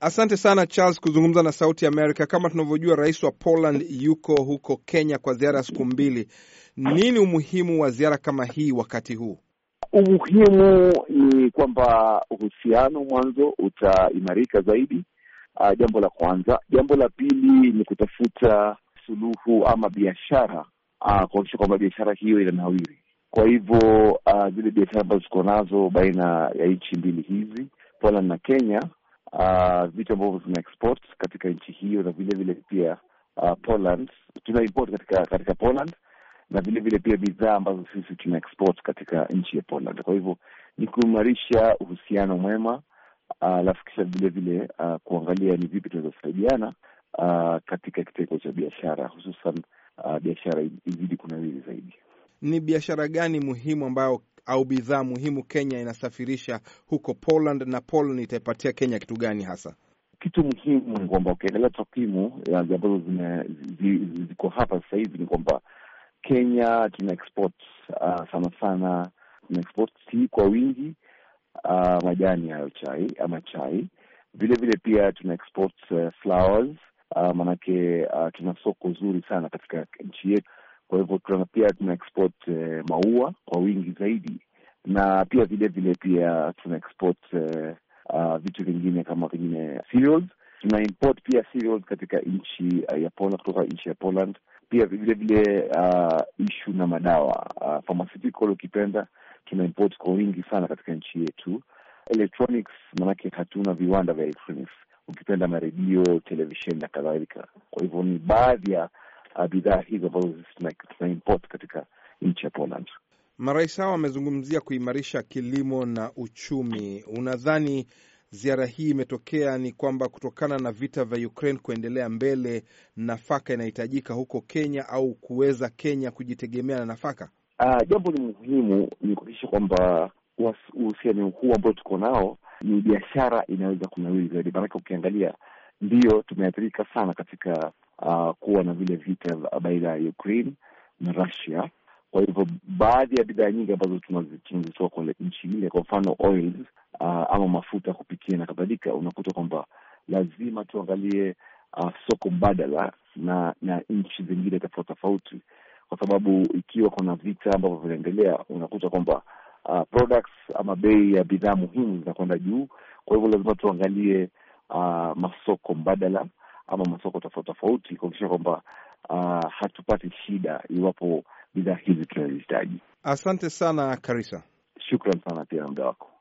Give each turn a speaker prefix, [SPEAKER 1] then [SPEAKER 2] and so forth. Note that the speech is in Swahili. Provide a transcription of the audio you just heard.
[SPEAKER 1] Asante sana Charles kuzungumza na Sauti Amerika. Kama tunavyojua, rais wa Poland yuko huko Kenya kwa ziara ya siku mbili. Nini umuhimu wa ziara kama hii wakati huu?
[SPEAKER 2] Umuhimu ni kwamba uhusiano mwanzo utaimarika zaidi. Uh, jambo la kwanza. Jambo la pili ni kutafuta suluhu ama biashara, uh, kuhakikisha kwamba biashara hiyo inanawiri. Kwa hivyo uh, zile biashara ambazo ziko nazo baina ya nchi mbili hizi Poland na Kenya, uh, vitu ambavyo tuna export katika nchi hiyo na vile vile pia uh, Poland tuna import katika katika Poland na vile vile pia bidhaa ambazo sisi tuna export katika nchi ya Poland. Kwa hivyo ni kuimarisha uhusiano mwema, alafu uh, kisha vile vile uh, kuangalia ni vipi tunaweza kusaidiana uh, katika kitengo cha biashara, hususan uh, biashara izidi kunawiri zaidi.
[SPEAKER 1] Ni biashara gani muhimu ambayo au bidhaa muhimu Kenya inasafirisha huko Poland, na Poland itaipatia Kenya kitu gani hasa?
[SPEAKER 2] Kitu muhimu ni kwamba ukiangalia takwimu ambazo ziko hapa sasa hivi ni kwamba Kenya tuna export uh, sana sana tuna export si kwa wingi, uh, majani hayo chai ama chai. Vile vile pia tuna export uh, flowers uh, maanake uh, tuna soko zuri sana katika nchi yetu. Kwa hivyo pia tuna export eh, maua kwa wingi zaidi, na pia vile vile pia tuna export eh, uh, vitu vingine kama vingine cereals. Tuna import pia cereals katika nchi uh, ya Poland, kutoka nchi ya Poland pia vile vile uh, ishu na madawa uh, pharmaceutical ukipenda, tuna import kwa wingi sana katika nchi yetu. Electronics, maanake hatuna viwanda vya electronics, ukipenda maredio, televisheni na kadhalika. Kwa hivyo ni baadhi ya bidhaa hizo ambazo tuna, tuna katika nchi ya Poland.
[SPEAKER 1] Marais hao wamezungumzia kuimarisha kilimo na uchumi. Unadhani ziara hii imetokea ni kwamba kutokana na vita vya Ukraine kuendelea mbele, nafaka inahitajika huko Kenya au kuweza Kenya kujitegemea na nafaka?
[SPEAKER 2] Uh, jambo ni muhimu ni kuhakikisha kwamba uhusiano huu ambao tuko nao ni biashara inaweza kunawiri zaidi, maanake ukiangalia, ndio tumeathirika sana katika uh, kuwa na vile vita baina ya Ukraine na Russia. Kwa hivyo baadhi ya bidhaa nyingi ambazo tunazitoa kwa nchi ile, kwa mfano oils uh, ama mafuta kupikia na kadhalika, unakuta kwamba lazima tuangalie uh, soko mbadala na na nchi zingine tofauti tofauti, kwa sababu ikiwa kuna vita ambavyo vinaendelea, unakuta kwamba uh, products ama bei ya bidhaa muhimu zinakwenda juu. Kwa hivyo lazima tuangalie uh, masoko mbadala ama masoko tofauti tofauti kuhakikisha kwamba uh, hatupati shida iwapo bidhaa hizi tunazihitaji.
[SPEAKER 1] Asante sana Karisa,
[SPEAKER 2] shukran sana pia na muda wako.